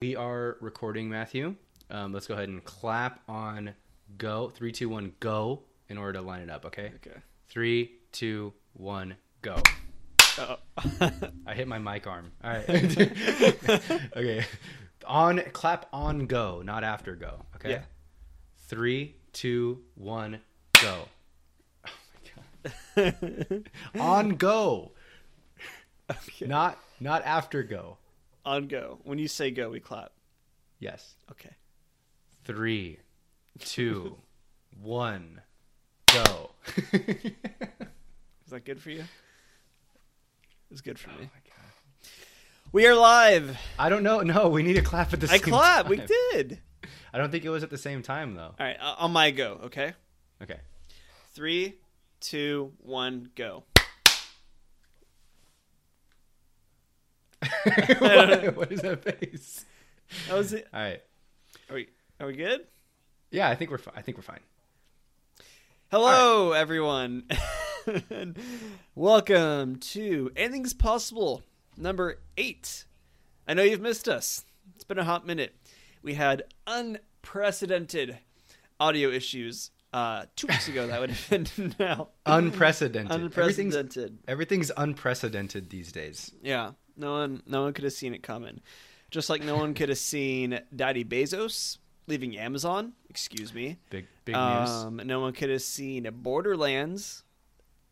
We are recording, Matthew. Um, let's go ahead and clap on go. Three, two, one, go. In order to line it up, okay? Okay. Three, two, one, go. Oh. I hit my mic arm. All right. okay. On clap on go, not after go. Okay. Yeah. Three, two, one, go. Oh my god. on go, okay. not not after go. On go. When you say go, we clap. Yes. Okay. Three, two, one, go. Is that good for you? It's good for Oh me. my god. We are live. I don't know. No, we need to clap at the I same clap. time. We did. I don't think it was at the same time though. All right. uh, On my go. Okay. Okay. Three, two, one, go. what, what is that face? That was it. All right. Are we? Are we good? Yeah, I think we're. Fi- I think we're fine. Hello, everyone, welcome to Anything's Possible number eight. I know you've missed us. It's been a hot minute. We had unprecedented audio issues uh, two weeks ago. That would have been now Unprecedented. Everything's unprecedented. everything's unprecedented these days. Yeah, no one, no one could have seen it coming. Just like no one could have seen Daddy Bezos leaving Amazon. Excuse me. Big big news. Um, no one could have seen Borderlands.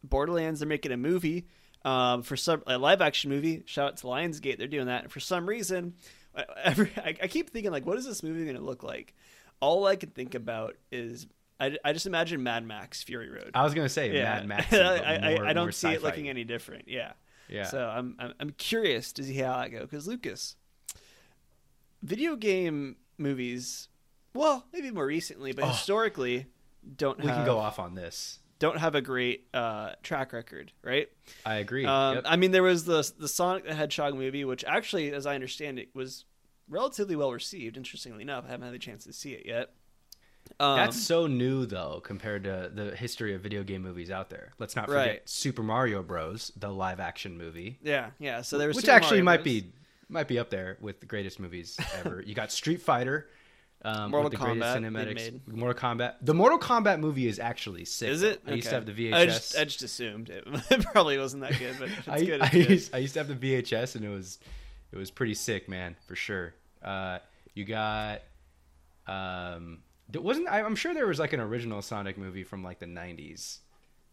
Borderlands, they're making a movie um, for some a live action movie. Shout out to Lionsgate, they're doing that. And for some reason, I- every I, I keep thinking like, what is this movie going to look like? All I can think about is I, I just imagine Mad Max Fury Road. I was gonna say yeah, Mad Max. I, I, I don't see it looking any different. Yeah. Yeah. So I'm, I'm I'm curious to see how that go because Lucas, video game movies, well maybe more recently, but Oh. historically don't we have, can go off on this. don't have a great uh, track record, right? I agree. Um, Yep. I mean, there was the the Sonic the Hedgehog movie, which actually, as I understand it, was relatively well received. Interestingly enough, I haven't had the chance to see it yet. Um, That's so new though compared to the history of video game movies out there. Let's not forget Right. Super Mario Bros, the live action movie, yeah, yeah. So there was which Super actually Mario might Bros. be might be up there with the greatest movies ever. you got Street Fighter, um, Mortal with the Kombat cinematics. Mortal Kombat. The Mortal Kombat movie is actually sick. Is it? though. I used to have the VHS. I just, I just assumed it, it probably wasn't that good, but it's I, good. I, good. used, I used to have the VHS and it was it was pretty sick, man, for sure. Uh, you got um, wasn't I, I'm sure there was like an original Sonic movie from like the 90s.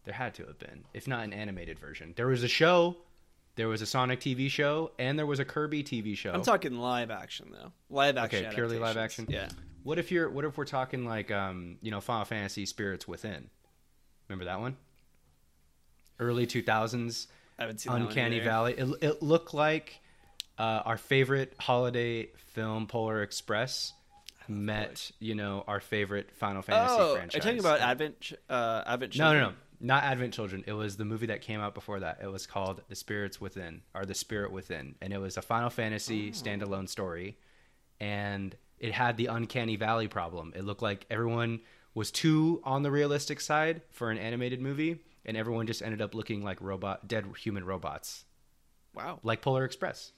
There had to have been, if not an animated version. There was a show, there was a Sonic TV show, and there was a Kirby TV show. I'm talking live action though. Live action. Okay, purely live action? Yeah. what if you're what if we're talking like um, you know, Final Fantasy Spirits Within? Remember that one? Early 2000s. I haven't seen that Uncanny. Valley. It, it looked like uh, our favorite holiday film, Polar Express, met you know our favorite Final Fantasy Oh, are franchise. you talking about Advent? Uh, Advent. No, no, no, not Advent Children. It was the movie that came out before that. It was called The Spirits Within, or The Spirit Within, and it was a Final Fantasy Oh. standalone story, and it had the Uncanny Valley problem. It looked like everyone was too on the realistic side for an animated movie, and everyone just ended up looking like robot, dead human robots, Wow. like Polar Express.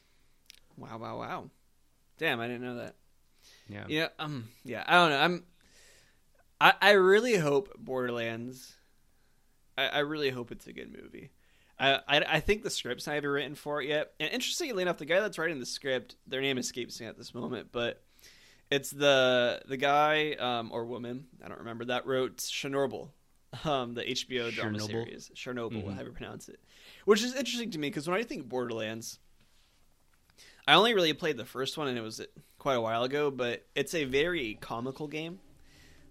Wow. Wow. Wow. Damn, I didn't know that. Yeah. Yeah. Um. Yeah. I don't know. I'm. I I really hope Borderlands. I, I really hope it's a good movie. I, I I think the script's not even written for it yet. And interestingly enough, the guy that's writing the script, their name escapes me at this moment, but it's the the guy um, or woman I don't remember that wrote Chernobyl, um, the HBO drama Chernobyl? series, Chernobyl, Mhm. however you pronounce it, which is interesting to me because when I think Borderlands, I only really played the first one and it was quite a while ago, but it's a very comical game,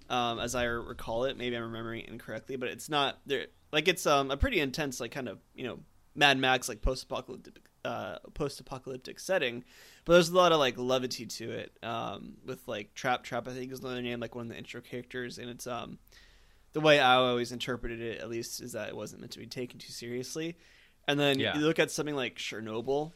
um, as I recall it. Maybe I'm remembering it incorrectly, but it's not there. Like it's um a pretty intense, like kind of you know Mad Max like post apocalyptic uh post apocalyptic setting, but there's a lot of like levity to it. Um, with like Trap Trap, I think is another name, like one of the intro characters, and it's um the way I always interpreted it, at least, is that it wasn't meant to be taken too seriously. And then Yeah. you look at something like Chernobyl,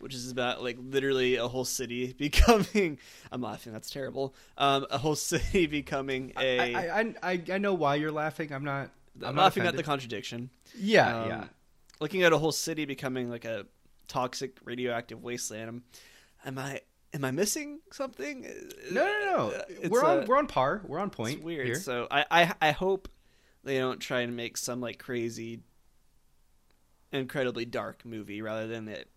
which is about like literally a whole city becoming. I'm laughing. That's terrible. Um, a whole city becoming a. I, I, I, I know why you're laughing. I'm not. I'm, I'm not laughing at the contradiction. Yeah, Um, yeah. Looking at a whole city becoming like a toxic radioactive wasteland. Am I am I missing something? No, no, no. Uh, it's, we're on we're on par. We're on point It's weird. here. So I, I I hope they don't try and make some like crazy, incredibly dark movie rather than it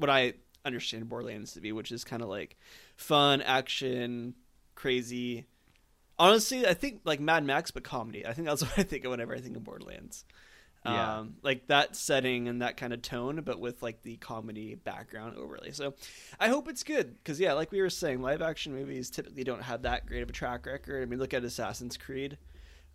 what I understand Borderlands to be, which is kind of like fun action, crazy. Honestly, I think like Mad Max, but comedy. I think that's what I think of whenever I think of Borderlands. Yeah. Um, like that setting and that kind of tone, but with like the comedy background overlay. So I hope it's good because yeah, like we were saying, live action movies typically don't have that great of a track record. I mean, look at Assassin's Creed.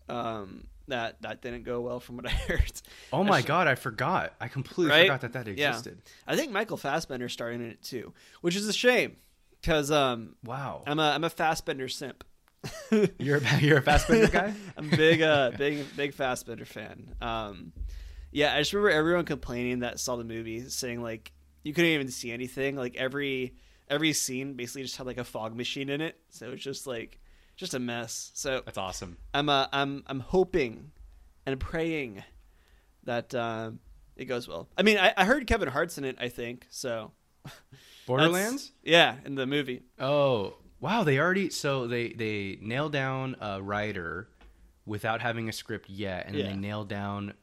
Um, that that didn't go well from what I heard. Oh my Actually- god, I forgot. I completely Right? forgot that that Yeah. existed. I think Michael Fassbender's starring in it too, which is a shame because um, Wow. I'm a I'm a Fassbender simp. you're a, you're a Fassbender guy? I'm big uh big big Fassbender fan. Um yeah, I just remember everyone complaining that saw the movie saying like you couldn't even see anything. Like every every scene basically just had like a fog machine in it. So it's just like just a mess. So That's awesome. I'm uh, I'm I'm hoping and praying that um it goes well. I mean, I, I heard Kevin Hart's in it, I think. So Borderlands? yeah, in the movie. Oh, wow, they already so they they nailed down a writer without having a script yet and Yeah. they nailed down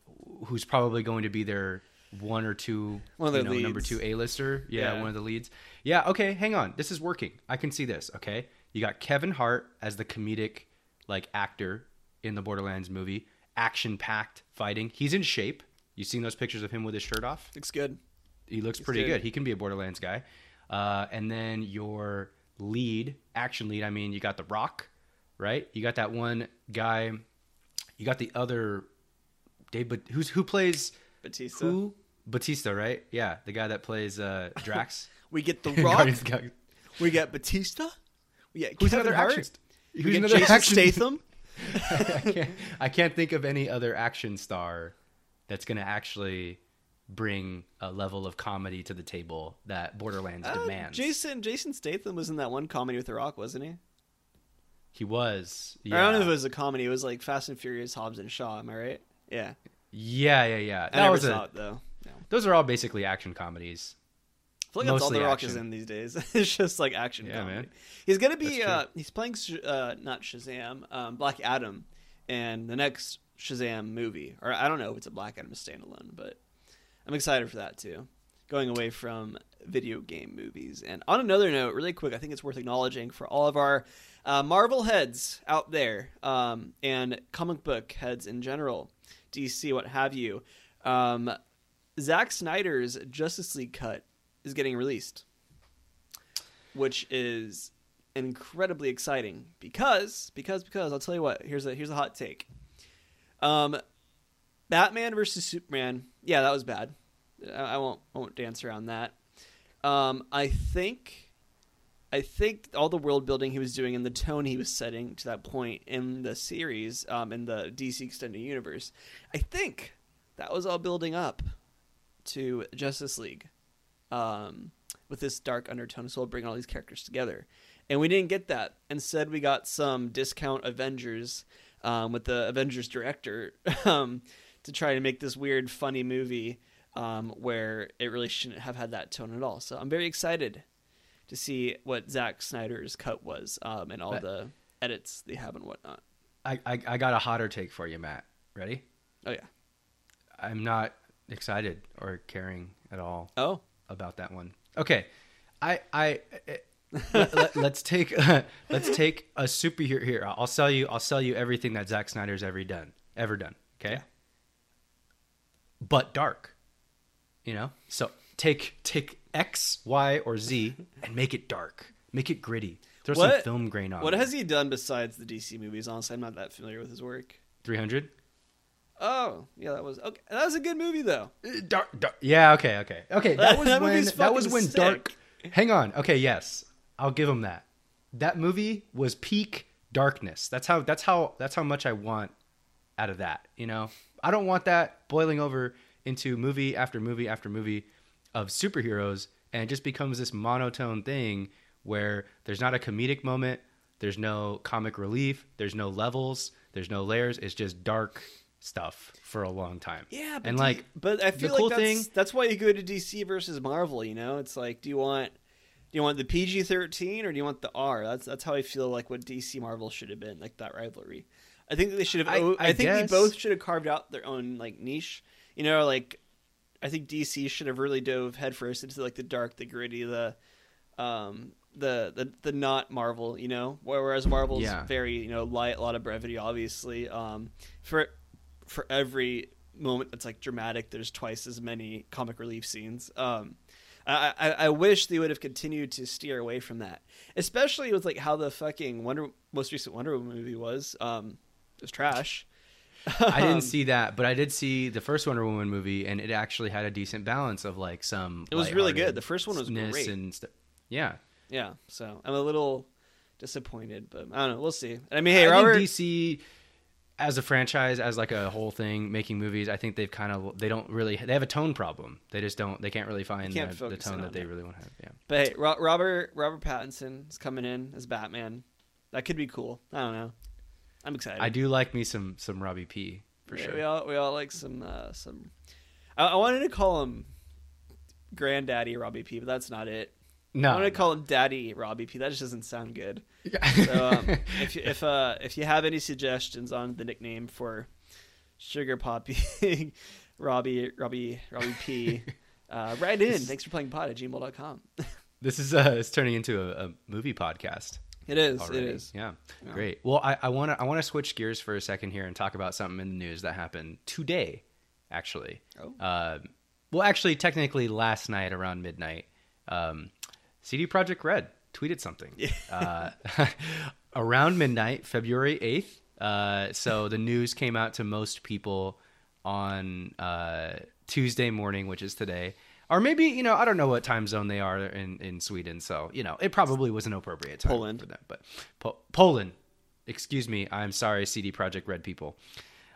who's probably going to be their one or two One of you know, number 2 A-lister. Yeah, Yeah. one of the leads. Yeah, okay, hang on. This is working. I can see this, okay? You got Kevin Hart as the comedic like actor in the Borderlands movie, action-packed fighting. He's in shape. You seen those pictures of him with his shirt off? Looks good. He looks pretty good. good. He can be a Borderlands guy. Uh, and then your lead, action lead, I mean, you got The Rock, right? You got that one guy. You got the other Dave, but who's who plays Batista. who? Batista, right? Yeah, the guy that plays uh, Drax. We get The Rock. Guardians of the Galaxy. we get Batista. We get Who's Kevin another Hart. action? We Who's get another Jason action? Statham. I, can't, I can't think of any other action star that's going to actually bring a level of comedy to the table that Borderlands Uh, demands. Jason Jason Statham was in that one comedy with The Rock, wasn't he? He was. Or I don't know if it was a comedy. It was like Fast and Furious, Hobbs and Shaw. Am I right? Yeah. Yeah, yeah, yeah. I That never was saw a, it though. No. those are all basically action comedies. I feel like that's all The Rock is in these days. it's just like action Yeah, comedy. man. He's gonna be. Uh, he's playing Sh- uh, not Shazam, um, Black Adam, and the next Shazam movie. Or I don't know if it's a Black Adam standalone, but I'm excited for that too. Going away from video game movies. And on another note, really quick, I think it's worth acknowledging for all of our uh, Marvel heads out there um, and comic book heads in general, DC, what have you. Um, Zack Snyder's Justice League cut is getting released, which is incredibly exciting because because because I'll tell you what. Here's a here's a hot take. Um, Batman versus Superman. Yeah, that was bad. I, I won't won't dance around that. Um, I think. I think all the world building he was doing and the tone he was setting to that point in the series, um, in the DC extended universe, I think that was all building up to Justice League, um, with this dark undertone. So we'll bring all these characters together, and we didn't get that. Instead, we got some discount Avengers um, with the Avengers director um, to try to make this weird, funny movie um, where it really shouldn't have had that tone at all. So I'm very excited to see what Zack Snyder's cut was um, and all the edits they have and whatnot. I, I I got a hotter take for you, Matt. Ready? Oh yeah. I'm not excited or caring at all Oh. About that one. Okay, I I eh, let, let, us take let's take a superhero here. I'll sell you I'll sell you everything that Zack Snyder's ever done ever done. Okay, Yeah. but dark. You know, so take take X, Y, or Z and make it dark. Make it gritty. Throw some film grain on. What has he done besides the DC movies? Honestly, I'm not that familiar with his work. three hundred? Oh, yeah, that was okay. That was a good movie though. Uh, dark, dark. Yeah. Okay. Okay. Okay. That was That when. That was when sick. dark. Hang on. Okay. Yes, I'll give him that. That movie was peak darkness. That's how. That's how. That's how much I want out of that. You know, I don't want that boiling over into movie after movie after movie of superheroes, and it just becomes this monotone thing where there's not a comedic moment, there's no comic relief, there's no levels, there's no layers. It's just dark stuff for a long time. Yeah, but and do you- like but I feel cool like that's, thing- that's why you go to DC versus Marvel. You know, it's like, do you want Do you want the PG thirteen or do you want the R? That's that's how I feel like what DC Marvel should have been, like that rivalry. I think they should have. I- I, I think guess. they both should have carved out their own like niche. You know, like I think DC should have really dove headfirst into like the dark, the gritty, the um the the the not Marvel. You know, whereas Marvel's Yeah. very you know light, a lot of brevity, obviously. Um, for for every moment that's like dramatic, there's twice as many comic relief scenes. Um, I, I I wish they would have continued to steer away from that, especially with like how the fucking Wonder most recent Wonder Woman movie was. Um, it was trash. I Um, didn't see that, but I did see the first Wonder Woman movie, and it actually had a decent balance of like some. It was really good. The first one was great. and stuff. Yeah, Yeah, so I'm a little disappointed, but I don't know. We'll see. I mean, hey, I Robert. DC as a franchise, as like a whole thing, making movies. I think they've kind of they don't really they have a tone problem. They just don't they can't really find can't the, the tone that they really want to have. Yeah. But hey, Robert Robert Pattinson is coming in as Batman. That could be cool. I don't know. I'm excited. I do like me some some Robbie P for Yeah, sure. We all we all like some uh, some. I, I wanted to call him Granddaddy Robbie P, but that's not it. I no, wanted to call him Daddy Robbie P. That just doesn't sound good. no. So um, if you, if uh if you have any suggestions on the nickname for Sugar Poppy Robbie Robbie Robbie P, uh, write in. Thanks for playing pod at gmail.com. this is uh it's turning into a, a movie podcast. It is. already. It is. Yeah. Yeah. Great. Well, I want to I want to switch gears for a second here and talk about something in the news that happened today, actually. Oh. Uh, well, actually, technically, last night around midnight, um, CD Projekt Red tweeted something. uh, around midnight, February eighth. Uh, so the news came out to most people on uh, Tuesday morning, which is today. Or maybe you know I don't know what time zone they are in, in Sweden, so you know it probably was an appropriate time Poland. for them. But po- Poland, excuse me, I'm sorry, CD Projekt Red people.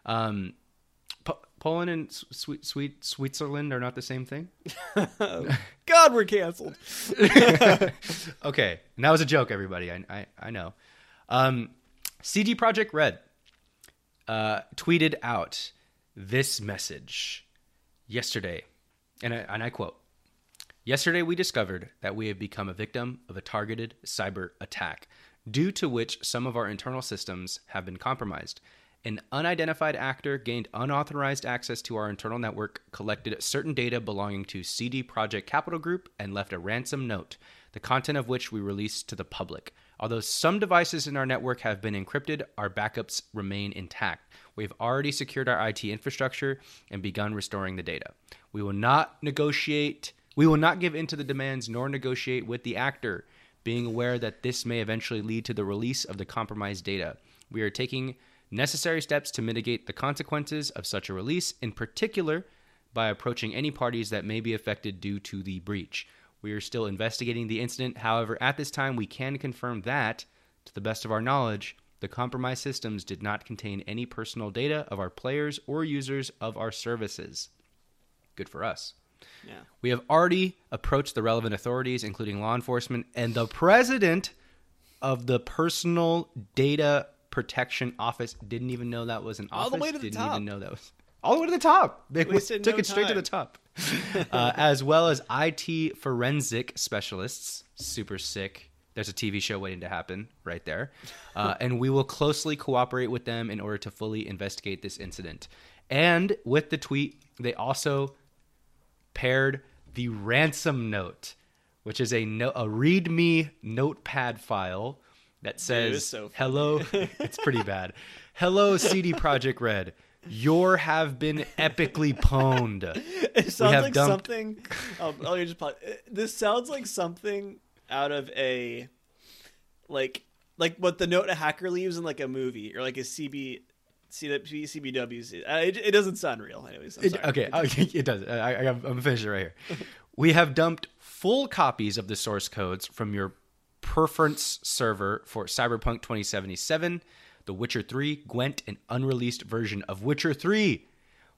Um, Poland and sweet sweet Switzerland are not the same thing. God, we're canceled. okay, and that was a joke, everybody. I I, I know. Um, CD Projekt Red uh, tweeted out this message yesterday, and I, and I quote: "Yesterday we discovered that we have become a victim of a targeted cyber attack, due to which some of our internal systems have been compromised." An unidentified actor gained unauthorized access to our internal network, collected certain data belonging to CD Projekt Capital Group, and left a ransom note, the content of which we released to the public. Although some devices in our network have been encrypted, our backups remain intact. We have already secured our IT infrastructure and begun restoring the data. We will not negotiate, we will not give in to the demands nor negotiate with the actor, being aware that this may eventually lead to the release of the compromised data. We are taking necessary steps to mitigate the consequences of such a release, in particular by approaching any parties that may be affected due to the breach. We are still investigating the incident. However, at this time, we can confirm that, to the best of our knowledge, the compromised systems did not contain any personal data of our players or users of our services. Good for us. Yeah. We have already approached the relevant authorities, including law enforcement and the president of the Personal Data Protection Office. Didn't even know that was an All office. the way to the Didn't top. even know that was all the way to the top. They Wasted took no it straight to the top. uh, as well as IT forensic specialists. Super sick. There's a TV show waiting to happen right there. Uh, and we will closely cooperate with them in order to fully investigate this incident. And with the tweet, they also paired the ransom note, which is a no- a README notepad file that says so "Hello." it's pretty bad. Hello, CD Projekt Red. Your have been epically pwned. It sounds like dumped- something. Um, let me just pause. This sounds like something out of a like like what the note a hacker leaves in like a movie or like a CB. CB, CBWs. Uh, It, it doesn't sound real, anyways. I'm It- sorry. okay, okay, it does. I, I, I'm gonna finish it right here. We have dumped full copies of the source codes from your Perforce server for Cyberpunk 2077, The Witcher 3, Gwent, an unreleased version of Witcher 3.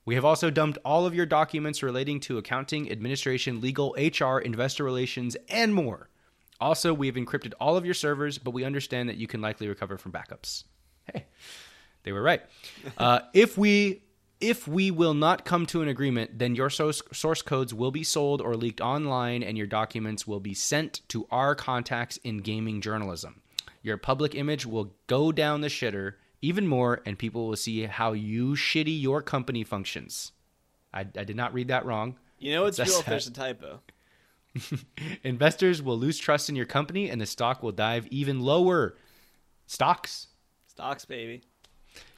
We have also dumped all of your documents relating to accounting, administration, legal, HR, investor relations, and more. Also, we have encrypted all of your servers, but we understand that you can likely recover from backups. Hey, they were right. Uh, if we if we will not come to an agreement, then your source, source codes will be sold or leaked online, and your documents will be sent to our contacts in gaming journalism. Your public image will go down the shitter even more, and people will see how you shitty your company functions. I, I did not read that wrong. You know it's real if there's a typo. Investors will lose trust in your company, and the stock will dive even lower. Stocks. Stocks, baby.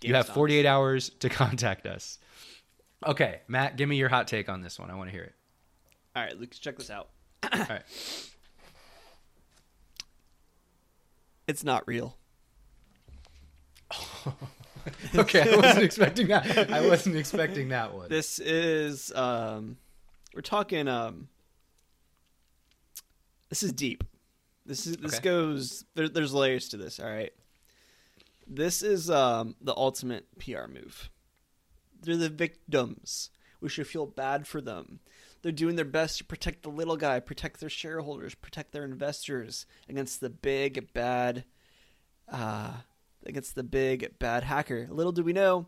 You have 48 hours to contact us. Okay, Matt, give me your hot take on this one. I want to hear it. All right, Lucas, check this out. All right. It's not real. Okay, I wasn't expecting that. I wasn't expecting that one. This is um we're talking um this is deep. This is this Okay. goes there, there's layers to this, all right. This is um the ultimate PR move. They're the victims. We should feel bad for them. They're doing their best to protect the little guy, protect their shareholders, protect their investors against the big bad uh against the big bad hacker. Little do we know,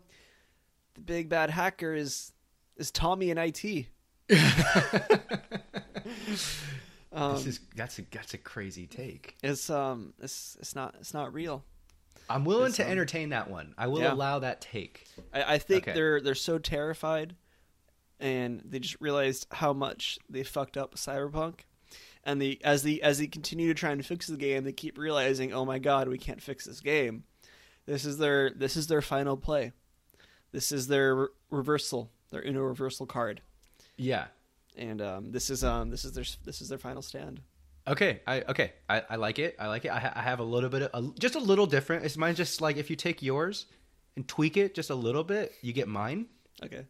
the big bad hacker is is Tommy in IT. um, this is that's a that's a crazy take. it's um it's it's not it's not real. I'm willing to entertain that one. I will yeah. allow that take. I, I think Okay. they're they're so terrified, and they just realized how much they fucked up Cyberpunk, and the as the as they continue to try and fix the game, they keep realizing, oh my god, we can't fix this game. This is their this is their final play. This is their re- reversal, their Uno reversal card, Yeah. and um, this is um this is their this is their final stand. Okay. I okay. I, I like it. I like it. I, ha- I have a little bit of a, just a little different. It's mine. Just like if you take yours and tweak it just a little bit, you get mine. Okay.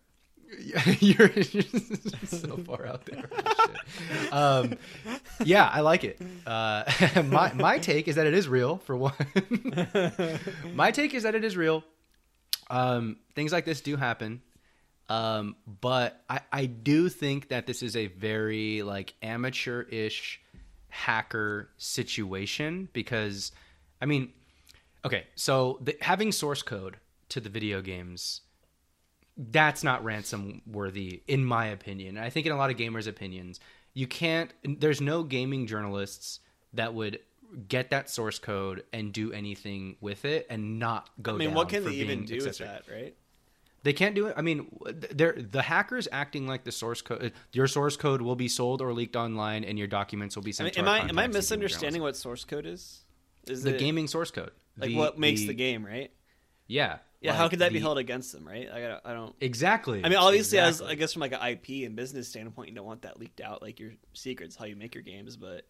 you're, you're so far out there. Um, yeah, I like it. Uh, my my take is that it is real. For one, my take is that it is real. Um, things like this do happen, um, but I I do think that this is a very like amateur-ish hacker situation because, I mean, okay, so the, having source code to the video games that's not ransom worthy in my opinion i think in a lot of gamers opinions you can't there's no gaming journalists that would get that source code and do anything with it and not go I mean, what can they even do with that, right? They can't do it i mean they're the hackers acting like the source code uh, your source code will be sold or leaked online and your documents will be I sent mean, to am I am I contacts in gaming misunderstanding what source code is? Is the it, gaming source code like The- what makes the, game, right? yeah Yeah, like how could that be held against them, right? I don't, I don't. exactly I mean, obviously, as. I guess from like an IP and business standpoint, you don't want that leaked out, like your secrets, how you make your games. But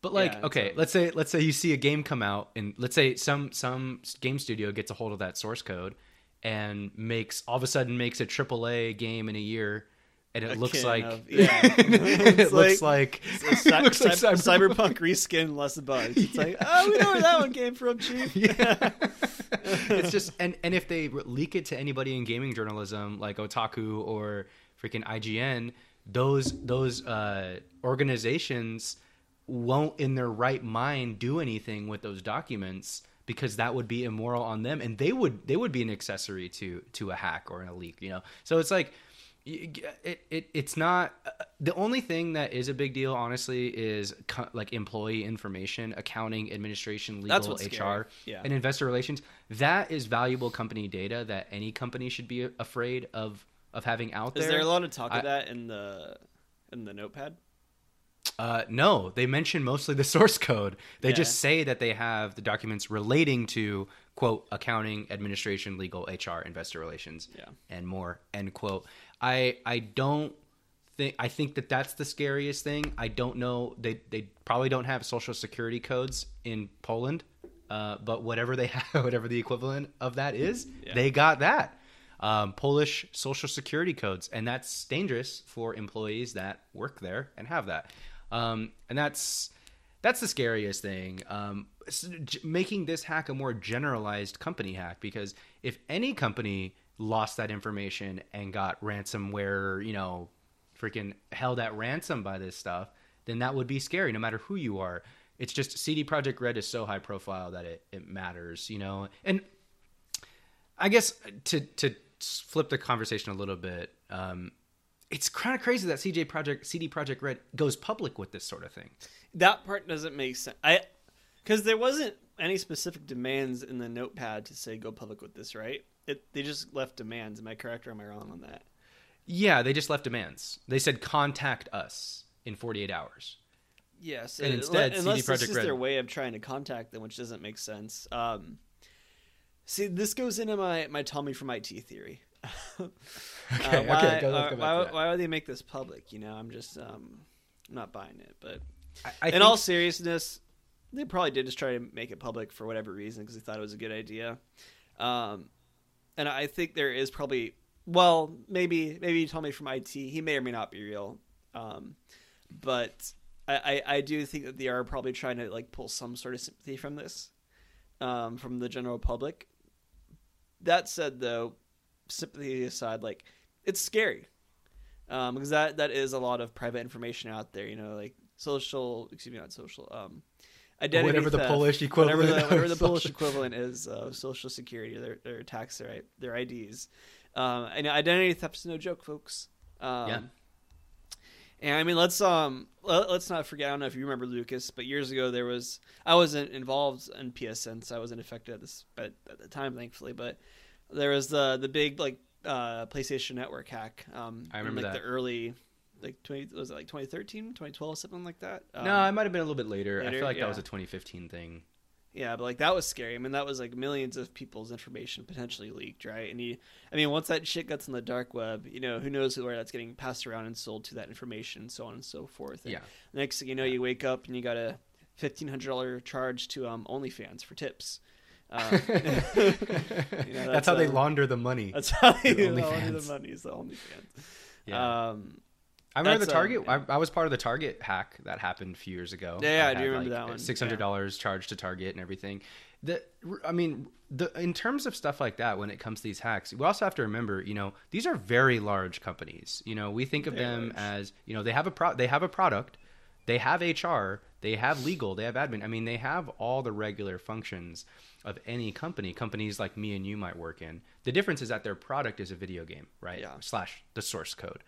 But like, Yeah, okay, a- let's say let's say you see a game come out, and let's say some some game studio gets a hold of that source code and makes all of a sudden makes a AAA game in a year, and it looks like of- yeah. it looks like, cy- it looks like cy- Cyberpunk. cyberpunk reskin, less bugs. It's like, oh, we know where that one came from, chief. Yeah. it's just and and if they leak it to anybody in gaming journalism like Kotaku or freaking IGN, those those uh, organizations won't in their right mind do anything with those documents because that would be immoral on them and they would they would be an accessory to to a hack or a leak you know so it's like it, it it's not uh, the only thing that is a big deal honestly is co- like employee information accounting administration legal hr scary. Yeah. and investor relations that is valuable company data that any company should be afraid of of having out Is there there a lot of talk I- of that in the in the notepad? Uh, no, they mention mostly the source code. They Yeah. just say that they have the documents relating to quote accounting, administration, legal, HR, investor relations, Yeah. and more. End quote. I I don't think I think that that's the scariest thing. I don't know. They they probably don't have social security codes in Poland, uh, but whatever they have, whatever the equivalent of that is, Yeah. they got that. Um, Polish social security codes, and that's dangerous for employees that work there and have that. Um, and that's that's the scariest thing. Um, making this hack a more generalized company hack because if any company lost that information and got ransomware, you know, freaking held at ransom by this stuff, then that would be scary no matter who you are. It's just CD Projekt Red is so high profile that it, it matters, you know. And I guess to to flip the conversation a little bit. Um, it's kind of crazy that CJ Project CD Projekt Red goes public with this sort of thing. That part doesn't make sense. I because there wasn't any specific demands in the notepad to say go public with this, right? It they just left demands. Am I correct or am I wrong on that? Yeah, they just left demands. They said contact us in 48 hours. Yes, And instead, unless CD Projekt this is Red- their way of trying to contact them, which doesn't make sense. Um, see, this goes into my my Tommy from IT theory. Okay, Uh, why, okay, go- let's uh, go back why, why would they make this public? You know, I'm just um, I'm not buying it. But I, I in think- all seriousness, they probably did just try to make it public for whatever reason because they thought it was a good idea. Um, and I think there is probably well, maybe maybe you told me from IT, he may or may not be real. Um, but I, I, I do think that they are probably trying to like pull some sort of sympathy from this, um, from the general public. That said, though, sympathy aside, like it's scary, um, because that that is a lot of private information out there. You know, like social, excuse me, not social, um, identity, whatever the Polish equivalent whatever the, whatever the Polish equivalent is of social security, their their tax, their their IDs, um, and identity theft is no joke, folks. Um, Yeah. And I mean, let's um, let, let's not forget. I don't know if you remember Lucas, but years ago there was I wasn't involved in PSN, so I wasn't affected at this at, at the time, thankfully. But there was the the big like uh, PlayStation Network hack. Um, I remember in, like that. the early like twenty was it like 2013, 2012, something like that. Um, no, it might have been a little bit later. I feel like yeah. that was a 2015 thing. Yeah, but like that was scary. I mean, that was like millions of people's information potentially leaked, right? And you, I mean, once that shit gets on the dark web, you know, who knows where that's getting passed around and sold to that information, and so on and so forth. And Yeah. Next thing you know, you wake up and you got a fifteen hundred dollar charge to um OnlyFans for tips. Um, You know, that's, how they um, launder the money. That's how they The only the money is the OnlyFans. yeah. Um, I remember the that's, Target. um, I, I was part of the Target hack that happened a few years ago. Yeah, I do remember that one. Six hundred dollars charged to Target and everything. The, I mean, the in terms of stuff like that, when it comes to these hacks, we also have to remember, you know, these are very large companies. You know, we think of Very them large. as, you know, they have a pro, they have a product, they have HR, they have legal, they have admin. I mean, they have all the regular functions of any company. Companies like me and you might work in. The difference is that their product is a video game, right? Yeah. Slash the source code.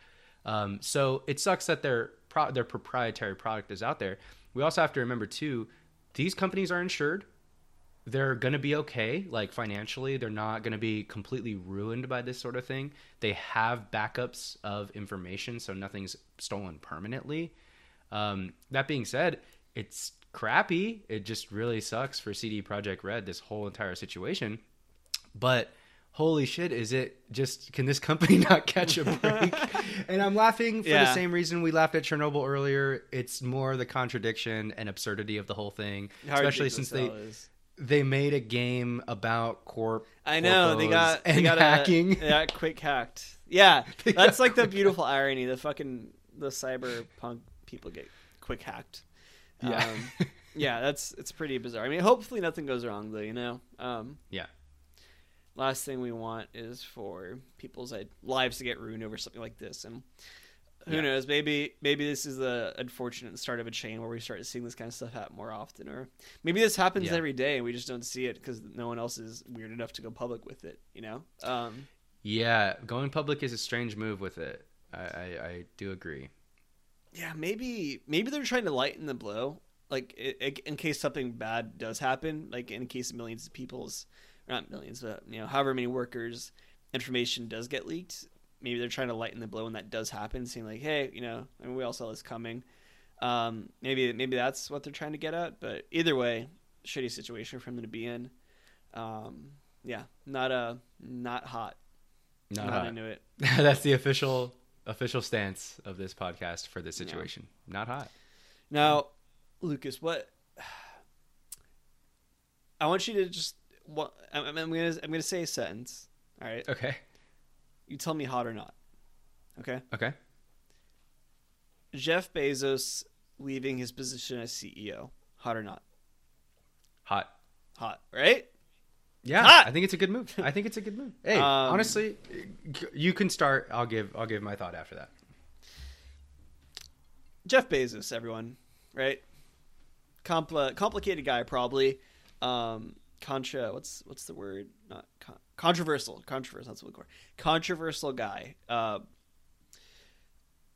Um, so it sucks that their pro- their proprietary product is out there. We also have to remember too, these companies are insured. They're gonna be okay, like financially. They're not gonna be completely ruined by this sort of thing. They have backups of information, so nothing's stolen permanently. Um, that being said, it's crappy. It just really sucks for CD Projekt Red. This whole entire situation, but holy shit is it just can this company not catch a break and i'm laughing for the same reason we laughed at chernobyl earlier it's more the contradiction and absurdity of the whole thing how especially since they is. they made a game about corp I know they got and they got hacking A, they got quick hacked. Yeah, that's like the beautiful irony. The fucking the cyberpunk people get quick hacked. Yeah. um, yeah. That's it's pretty bizarre. I mean, hopefully nothing goes wrong though. You know. Um, yeah last thing we want is for people's lives to get ruined over something like this and who Yeah. knows maybe maybe this is the unfortunate start of a chain where we start seeing this kind of stuff happen more often or maybe this happens Yeah. every day and we just don't see it because no one else is weird enough to go public with it you know um yeah going public is a strange move with it i i, I do agree yeah maybe maybe they're trying to lighten the blow like in case something bad does happen like in case millions of people's not millions but you know however many workers information does get leaked maybe they're trying to lighten the blow when that does happen saying like hey you know I mean, we all saw this coming. Um maybe maybe that's what they're trying to get at but either way shitty situation for them to be in. Um yeah not uh not hot. Not, not hot. into it. That's the official official stance of this podcast for this situation not hot Now, Lucas, what I want you to just what I'm, I'm gonna I'm gonna say a sentence. All right, okay you tell me hot or not. Okay, okay Jeff Bezos leaving his position as CEO, hot or not? hot Hot, right? Yeah, Hot! I think it's a good move. I think it's a good move. Hey, Um, honestly, you can start. I'll give. I'll give my thought after that. Jeff Bezos, everyone, right? Compl- complicated guy, probably. Um, contra. What's what's the word? Not con- controversial. Controversial. That's what we call it. Controversial guy. Uh,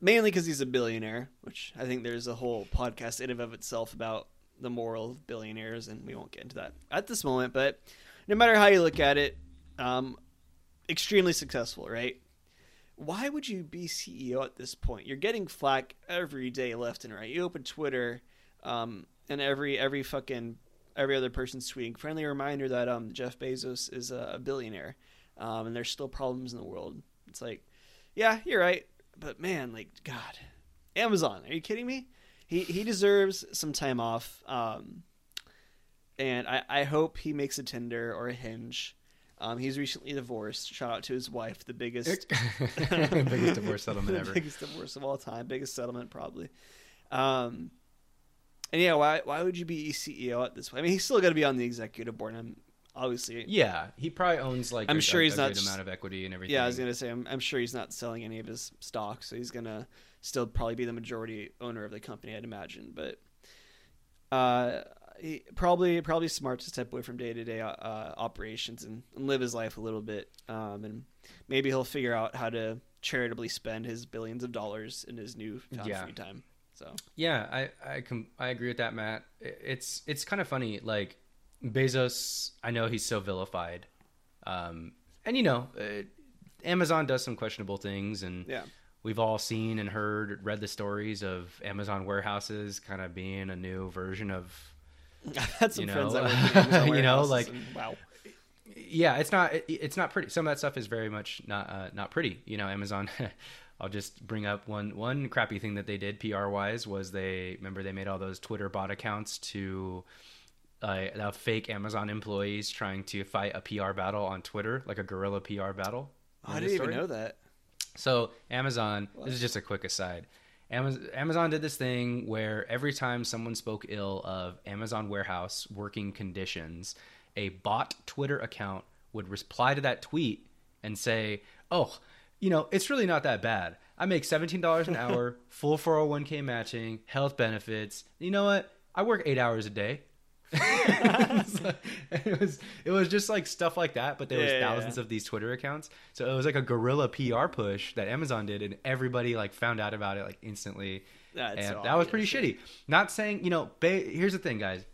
mainly because he's a billionaire, which I think there's a whole podcast in and of itself about the moral of billionaires, and we won't get into that at this moment. But no matter how you look at it, um, extremely successful, right? Why would you be CEO at this point? You're getting flack every day, left and right. You open Twitter, um, and every every fucking every other person's tweeting. Friendly reminder that um, Jeff Bezos is a, billionaire, um, and there's still problems in the world. It's like, yeah, you're right, but man, like God, Amazon, are you kidding me? He he deserves some time off, um, and I I hope he makes a Tinder or a Hinge. Um, he's recently divorced. Shout out to his wife, the biggest biggest divorce settlement ever. biggest divorce of all time, biggest settlement probably. Um, and yeah, why why would you be CEO at this point? I mean, he's still going to be on the executive board. I'm obviously Yeah, he probably owns like. I'm a- sure he's a not amount of equity and everything. Yeah, I was gonna say I'm, I'm sure he's not selling any of his stocks, so he's gonna still probably be the majority owner of the company, I'd imagine. But uh, he probably probably smart to step away from day to day operations and, and live his life a little bit, um, and maybe he'll figure out how to charitably spend his billions of dollars in his new Yeah. free time. So Yeah, I I com- I agree with that, Matt. It's it's kind of funny. Like Bezos, I know he's so vilified, um, and you know, uh, Amazon does some questionable things, and yeah, we've all seen and heard, read the stories of Amazon warehouses kind of being a new version of. I've had some You friends know, that in you know, like- and wow, Yeah, it's not it, it's not pretty. Some of that stuff is very much not uh, not pretty. You know, Amazon. I'll just bring up one one crappy thing that they did PR wise was they remember they made all those Twitter bot accounts to uh, uh, fake Amazon employees trying to fight a PR battle on Twitter, like a guerrilla PR battle. I didn't even know that. So Amazon, this is just a quick aside. Amazon, Amazon did this thing where every time someone spoke ill of Amazon warehouse working conditions, a bot Twitter account would reply to that tweet and say, "Oh, you know, it's really not that bad. I make seventeen dollars an hour, full four hundred one k matching, health benefits. You know what? I work eight hours a day." it was it was just like stuff like that, but there was yeah, thousands yeah. of these Twitter accounts. So it was like a guerrilla PR push that Amazon did, and everybody like found out about it like instantly. That's and so that was pretty shitty. Not saying you know. Be- here's the thing, guys.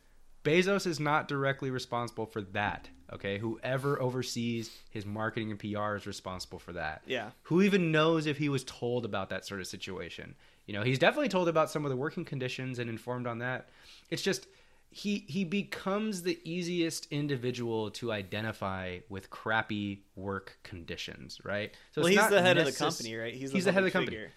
Bezos is not directly responsible for that. Okay, whoever oversees his marketing and PR is responsible for that. Yeah. Who even knows if he was told about that sort of situation? You know, he's definitely told about some of the working conditions and informed on that. It's just he he becomes the easiest individual to identify with crappy work conditions, right? So well, he's the head of the company, right? He's the head of the company. figure.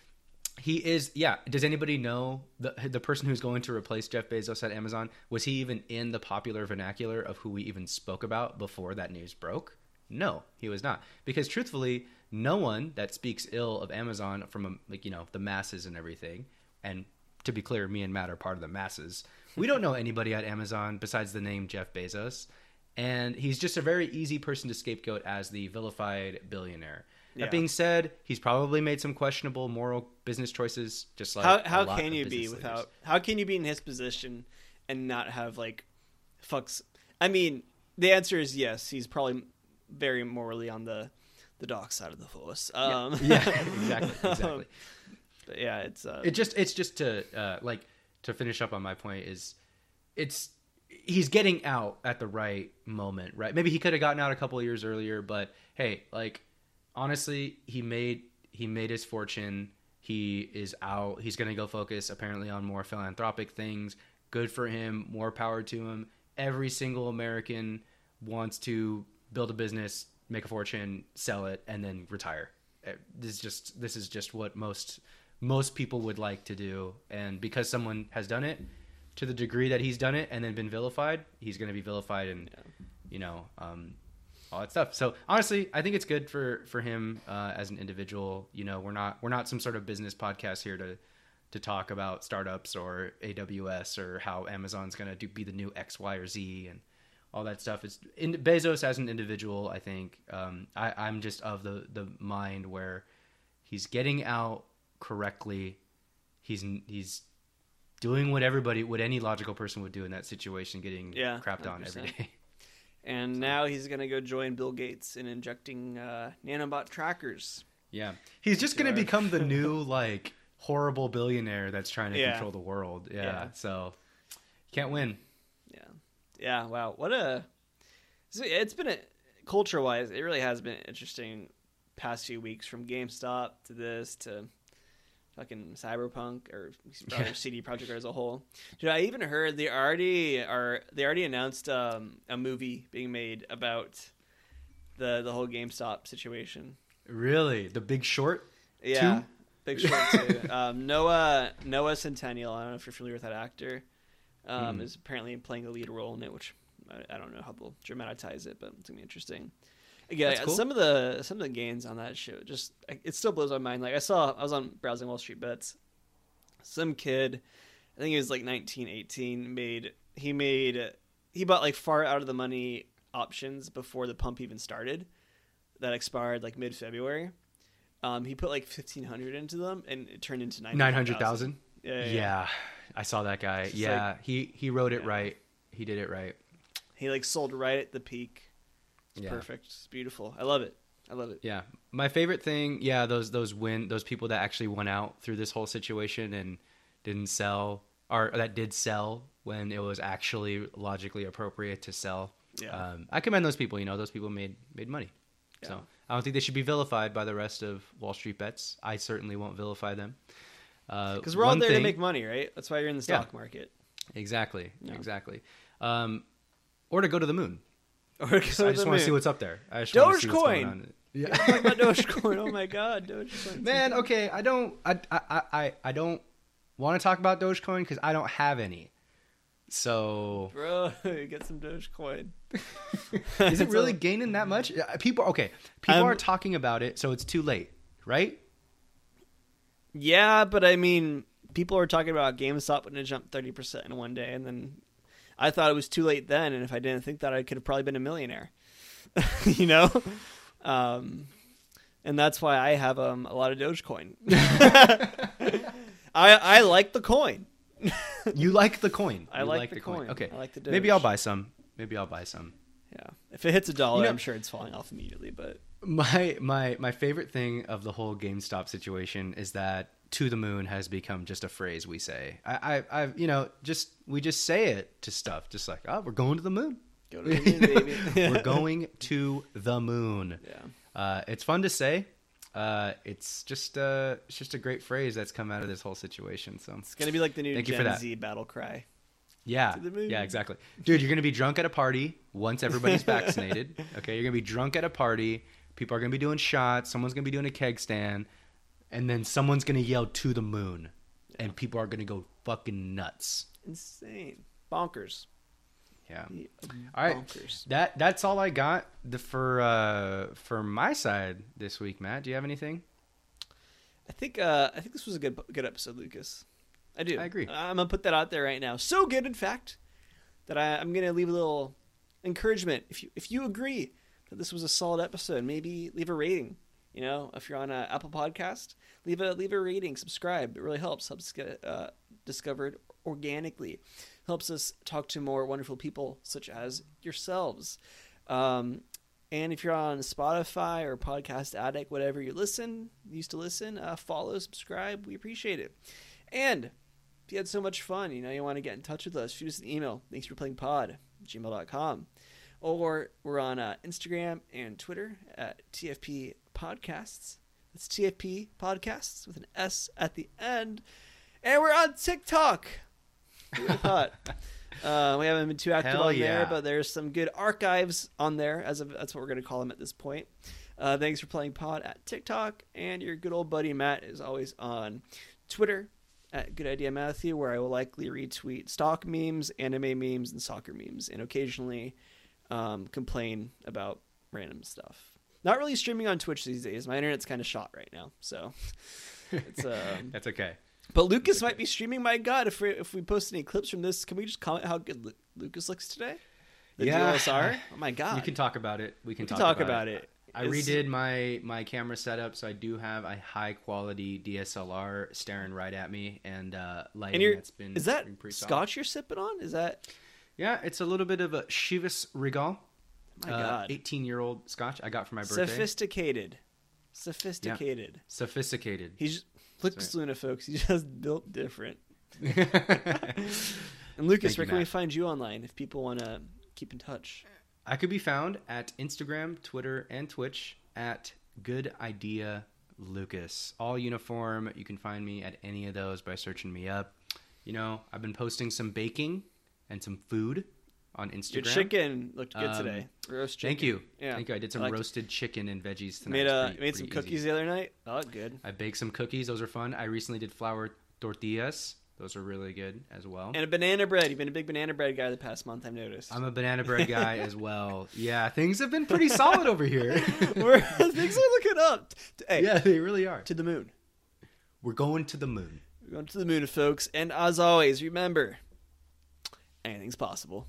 He is, yeah. Does anybody know the the person who's going to replace Jeff Bezos at Amazon? Was he even in the popular vernacular of who we even spoke about before that news broke? No, he was not. Because truthfully, no one that speaks ill of Amazon from um, like you know the masses and everything. And to be clear, me and Matt are part of the masses. We don't know anybody at Amazon besides the name Jeff Bezos, and he's just a very easy person to scapegoat as the vilified billionaire. Yeah. That being said, he's probably made some questionable moral business choices. Just like how a how lot can of you be without leaders. how can you be in his position and not have like fucks i mean the answer is yes he's probably very morally on the the dark side of the force um Yeah, exactly, exactly. but yeah it's uh It just it's just to uh, like to finish up on my point is it's he's getting out at the right moment, right? Maybe he could have gotten out a couple of years earlier, but hey, like honestly, he made he made his fortune. He is out. He's going to go focus apparently on more philanthropic things. Good for him. More power to him. Every single American wants to build a business, make a fortune, sell it, and then retire. Uh, This is just this is just what most most people would like to do, and because someone has done it to the degree that he's done it and then been vilified, he's going to be vilified and you know um, all that stuff. So honestly, I think it's good for for him uh, as an individual. You know, we're not we're not some sort of business podcast here to to talk about startups or AWS or how Amazon's going to do be the new X, Y, or Z and all that stuff. It's in, Bezos as an individual. I think um, I, I'm just of the the mind where he's getting out correctly. He's he's doing what everybody, what any logical person would do in that situation, getting Yeah, crapped on every 100%. day. and now he's gonna go join Bill Gates in injecting uh, nanobot trackers. Yeah, he's just gonna Sure. become the new like horrible billionaire that's trying to Yeah. control the world. Yeah, Yeah. so can't win. Yeah, yeah. Wow, what a! so It's been a culture wise, it really has been interesting past few weeks from GameStop to this to fucking Cyberpunk or Yeah. CD Projekt as a whole. Dude, I even heard they already are they already announced um, a movie being made about the the whole GameStop situation. Really, The Big Short. Yeah, Two? Big Short too. um, Noah Noah Centineo. I don't know if you're familiar with that actor. Um, Mm. Is apparently playing the lead role in it, which I, I don't know how they'll dramatize it, but it's gonna be interesting. That's cool. some of the some of the gains on that show just it still blows my mind. Like I saw, I was on browsing Wall Street Bets. Some kid, I think he was like 19, 18, made he made he bought like far out of the money options before the pump even started. That expired like mid February. Um, he put like fifteen hundred into them, and it turned into Nine hundred thousand. Yeah, Yeah, yeah, yeah. I saw that guy. Yeah, he he wrote it Yeah. right. He did it right. He like sold right at the peak. It's Yeah. perfect. It's beautiful. I love it. I love it. Yeah, my favorite thing, yeah, those those win those people that actually went out through this whole situation and didn't sell, or that did sell when it was actually logically appropriate to sell. Yeah. Um, I commend those people. You know, those people made made money. Yeah. So I don't think they should be vilified by the rest of Wall Street bets. I certainly won't vilify them. Because Because we're all there to make money, right? That's why you're in the Yeah. stock market. exactly, Yeah. exactly, um, or to go to the moon. Or I just want to see what's up there. I just wanna see what's going Dogecoin! Yeah. Talk about Dogecoin. Oh my god, Dogecoin. Man, okay, I don't, I, I, I, I don't want to talk about Dogecoin because I don't have any. So, Bro, get some Dogecoin. is it really gaining that much? People, okay, people Um, are talking about it, so it's too late, right? Yeah, but I mean, people are talking about GameStop when it jumped thirty percent in one day, and then I thought it was too late then. And if I didn't think that, I could have probably been a millionaire. you know, um, and that's why I have um, a lot of Dogecoin. I I like the coin. You like the coin. I You like the coin. Okay, I like the maybe I'll buy some. Maybe I'll buy some. Yeah, if it hits a dollar, You know- I'm sure it's falling off immediately. But My my my favorite thing of the whole GameStop situation is that "to the moon" has become just a phrase we say. I I I've, you know just we just say it to stuff, just like oh we're going to the moon. go to the moon, baby. we're going to the moon. Yeah. Uh, it's fun to say. Uh, it's just uh, it's just a great phrase that's come out of this whole situation. So It's gonna be like the new Thank Gen. Z battle cry. yeah, To the moon. yeah, exactly, dude. You're gonna be drunk at a party once everybody's vaccinated. Okay, you're gonna be drunk at a party. People are gonna be doing shots. Someone's gonna be doing a keg stand, and then someone's gonna yell "to the moon," and people are gonna go fucking nuts. Insane, bonkers. Yeah. Yeah, All right. bonkers. That that's all I got the, for uh, for my side this week. Matt, do you have anything? I think uh, I think this was a good good episode, Lucas. I do. I agree. I'm gonna put that out there right now. So good, in fact, that I, I'm gonna leave a little encouragement. If you if you agree that this was a solid episode, maybe leave a rating. You know, if you're on a Apple Podcast, leave a leave a rating, subscribe. It really helps. Helps get uh, discovered organically. Helps us talk to more wonderful people such as yourselves. Um, and if you're on Spotify or Podcast Addict, whatever you listen, used to listen, uh, follow, subscribe. We appreciate it. And if you had so much fun, you know, you want to get in touch with us, shoot us an email. Thanks for playing pod, gmail.com. Or we're on uh, Instagram and Twitter at TFP Podcasts. That's TFP Podcasts with an S at the end. And we're on TikTok. Who would've thought? Uh, we haven't been too active Hell on there, but there's some good archives on there. As of, that's what we're going to call them at this point. Uh, thanks for playing pod at TikTok, and your good old buddy Matt is always on Twitter at Good Idea Matthew, where I will likely retweet stock memes, anime memes, and soccer memes, and occasionally um, complain about random stuff. Not really streaming on Twitch these days. My internet's kind of shot right now, so it's um, That's okay. but Lucas might be streaming. My God, if we if we post any clips from this, can we just comment how good Lu- Lucas looks today? The Yeah. DLSR. Oh my God, You can talk about it. We can, We can talk, talk about it. I It's- redid my my camera setup, so I do have a high quality DSLR staring right at me, and uh, lighting And that's been is that been pretty solid. Scotch you're sipping on? Is that Yeah, it's a little bit of a Chivas Regal. My uh, God. 18 year old scotch I got for my birthday. Sophisticated. Sophisticated. Sophisticated. He's Sorry. Luna, folks. He's just built different. And Lucas, Thank where you, can we find you online if people want to keep in touch? I could be found at Instagram, Twitter, and Twitch at Good Idea Lucas. All uniform. You can find me at any of those by searching me up. You know, I've been posting some baking and some food on Instagram. Your chicken looked good Um, today. Roast chicken. Thank you. Yeah. Thank you. I did some I it. roasted chicken and veggies tonight. Made It's uh, pretty- made some cookies easy. the other night. Oh, good. I baked some cookies. Those are fun. I recently did flour tortillas. Those are really good as well. And a banana bread. You've been a big banana bread guy the past month. I've noticed. I'm a banana bread guy as well. Yeah, things have been pretty solid over here. Things are looking up. Hey, yeah, they really are. to the moon. We're going to the moon. We're going to the moon, folks. And as always, remember, anything's possible.